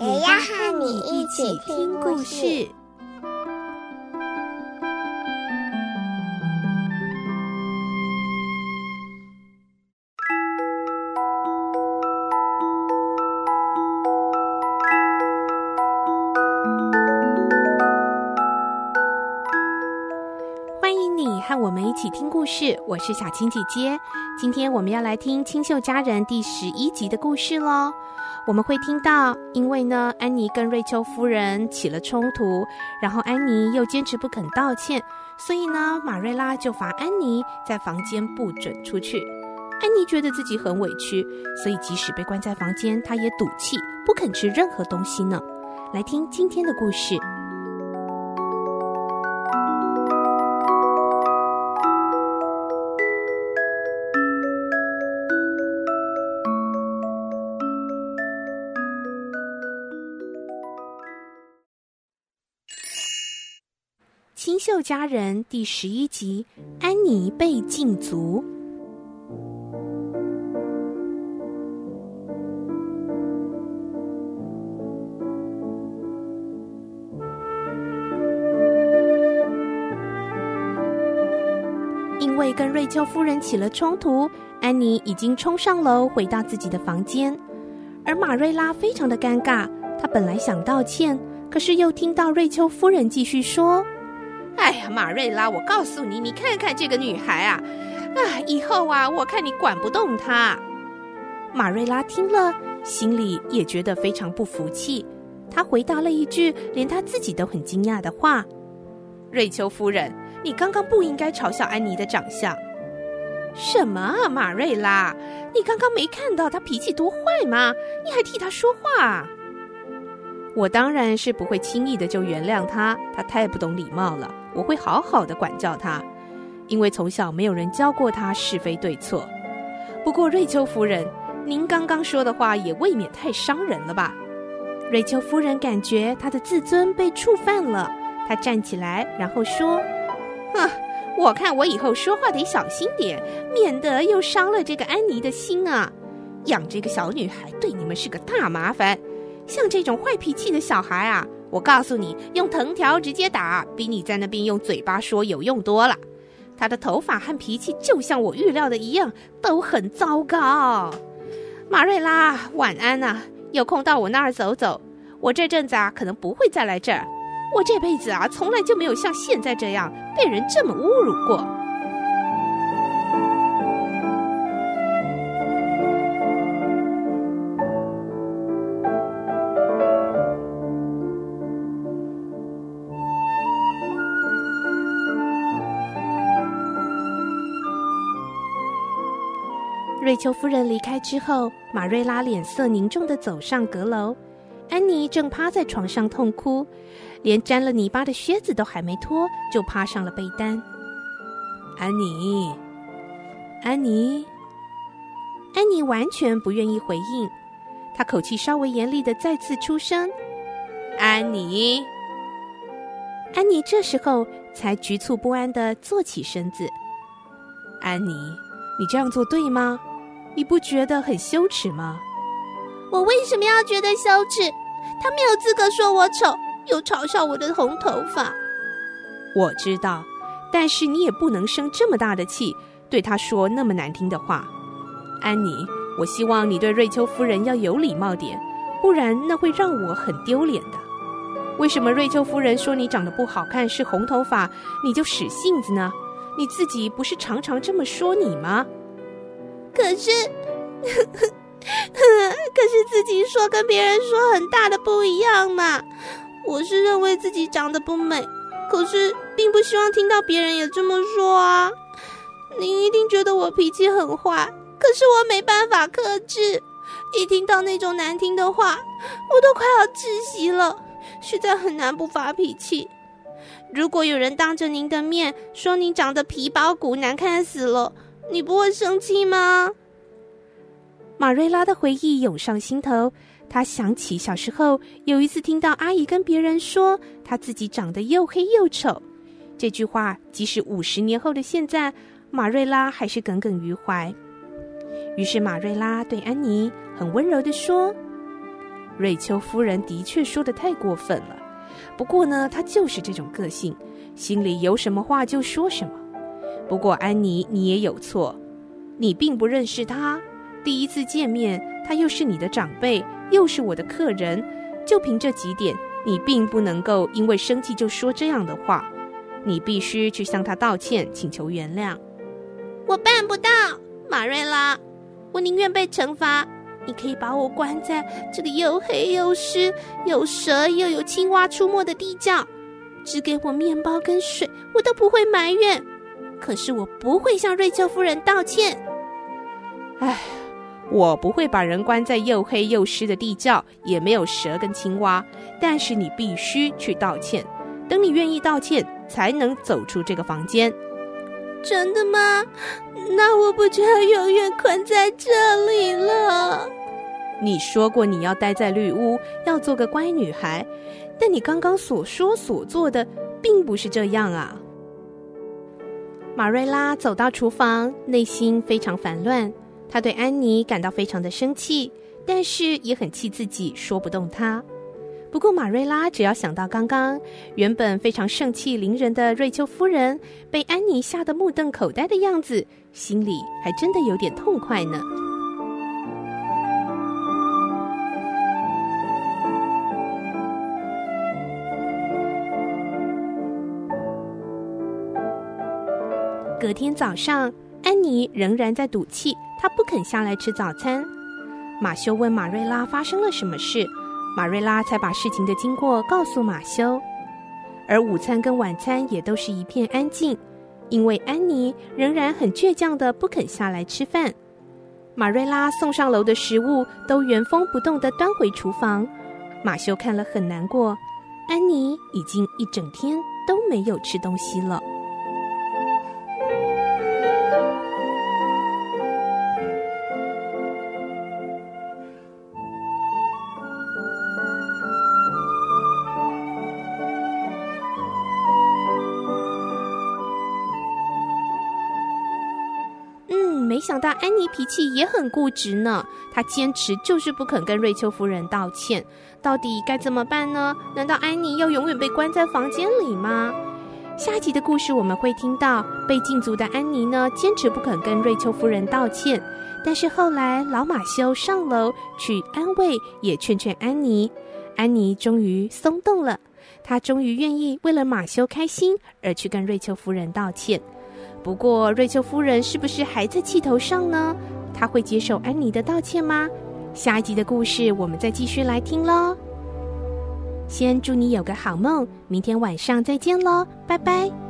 也要和你一起听故事。欢迎你和我们一起听故事，我是小青姐姐。今天我们要来听《清秀佳人》第十一集的故事喽。我们会听到，因为呢，安妮跟瑞秋夫人起了冲突，然后安妮又坚持不肯道歉，所以呢，马瑞拉就罚安妮在房间不准出去。安妮觉得自己很委屈，所以即使被关在房间，她也赌气不肯吃任何东西呢。来听今天的故事。清秀佳人第十一集：安妮被禁足。因为跟瑞秋夫人起了冲突，安妮已经冲上楼回到自己的房间，而玛瑞拉非常的尴尬。她本来想道歉，可是又听到瑞秋夫人继续说。哎呀，马瑞拉，我告诉你，你看看这个女孩啊，啊，以后啊，我看你管不动她。马瑞拉听了，心里也觉得非常不服气。她回答了一句连她自己都很惊讶的话：“瑞秋夫人，你刚刚不应该嘲笑安妮的长相。”“什么啊，玛瑞拉？你刚刚没看到她脾气多坏吗？你还替她说话？”我当然是不会轻易的就原谅她，她太不懂礼貌了。我会好好的管教她，因为从小没有人教过她是非对错。不过瑞秋夫人，您刚刚说的话也未免太伤人了吧？瑞秋夫人感觉她的自尊被触犯了，她站起来，然后说：“哼，我看我以后说话得小心点，免得又伤了这个安妮的心啊。养这个小女孩对你们是个大麻烦。”像这种坏脾气的小孩啊，我告诉你，用藤条直接打，比你在那边用嘴巴说有用多了。他的头发和脾气就像我预料的一样，都很糟糕。马瑞拉，晚安呐！有空到我那儿走走。我这阵子啊，可能不会再来这儿。我这辈子啊，从来就没有像现在这样被人这么侮辱过。瑞秋夫人离开之后，马瑞拉脸色凝重的走上阁楼。安妮正趴在床上痛哭，连沾了泥巴的靴子都还没脱，就趴上了被单。安妮，安妮，安妮完全不愿意回应。她口气稍微严厉的再次出声：“安妮。”安妮这时候才局促不安的坐起身子。安妮，你这样做对吗？你不觉得很羞耻吗？我为什么要觉得羞耻？他没有资格说我丑，又嘲笑我的红头发。我知道，但是你也不能生这么大的气，对他说那么难听的话。安妮，我希望你对瑞秋夫人要有礼貌点，不然那会让我很丢脸的。为什么瑞秋夫人说你长得不好看，是红头发，你就使性子呢？你自己不是常常这么说你吗？可是，呵呵，可是自己说跟别人说很大的不一样嘛。我是认为自己长得不美，可是并不希望听到别人也这么说啊。您一定觉得我脾气很坏，可是我没办法克制。一听到那种难听的话，我都快要窒息了，实在很难不发脾气。如果有人当着您的面说您长得皮包骨、难看死了，你不会生气吗？马瑞拉的回忆涌上心头，她想起小时候有一次听到阿姨跟别人说她自己长得又黑又丑，这句话即使五十年后的现在，马瑞拉还是耿耿于怀。于是马瑞拉对安妮很温柔地说：“瑞秋夫人的确说的太过分了。”不过呢，她就是这种个性，心里有什么话就说什么。不过安妮，你也有错，你并不认识他，第一次见面，他又是你的长辈，又是我的客人，就凭这几点，你并不能够因为生气就说这样的话。你必须去向他道歉，请求原谅。我办不到，玛瑞拉，我宁愿被惩罚。你可以把我关在这个又黑又湿、有蛇又有青蛙出没的地窖，只给我面包跟水，我都不会埋怨。可是我不会向瑞秋夫人道歉。唉，我不会把人关在又黑又湿的地窖，也没有蛇跟青蛙。但是你必须去道歉，等你愿意道歉，才能走出这个房间。真的吗？那我不就要永远困在这里了？你说过你要待在绿屋，要做个乖女孩，但你刚刚所说所做的并不是这样啊！马瑞拉走到厨房，内心非常烦乱。她对安妮感到非常的生气，但是也很气自己说不动她。不过马瑞拉只要想到刚刚原本非常盛气凌人的瑞秋夫人被安妮吓得目瞪口呆的样子，心里还真的有点痛快呢。隔天早上，安妮仍然在赌气，她不肯下来吃早餐。马修问马瑞拉发生了什么事，马瑞拉才把事情的经过告诉马修。而午餐跟晚餐也都是一片安静，因为安妮仍然很倔强的不肯下来吃饭。马瑞拉送上楼的食物都原封不动的端回厨房，马修看了很难过。安妮已经一整天都没有吃东西了。没想到安妮脾气也很固执呢，她坚持就是不肯跟瑞秋夫人道歉。到底该怎么办呢？难道安妮要永远被关在房间里吗？下集的故事我们会听到，被禁足的安妮呢，坚持不肯跟瑞秋夫人道歉。但是后来老马修上楼去安慰，也劝劝安妮，安妮终于松动了，她终于愿意为了马修开心而去跟瑞秋夫人道歉。不过，瑞秋夫人是不是还在气头上呢？她会接受安妮的道歉吗？下一集的故事我们再继续来听喽。先祝你有个好梦，明天晚上再见喽，拜拜。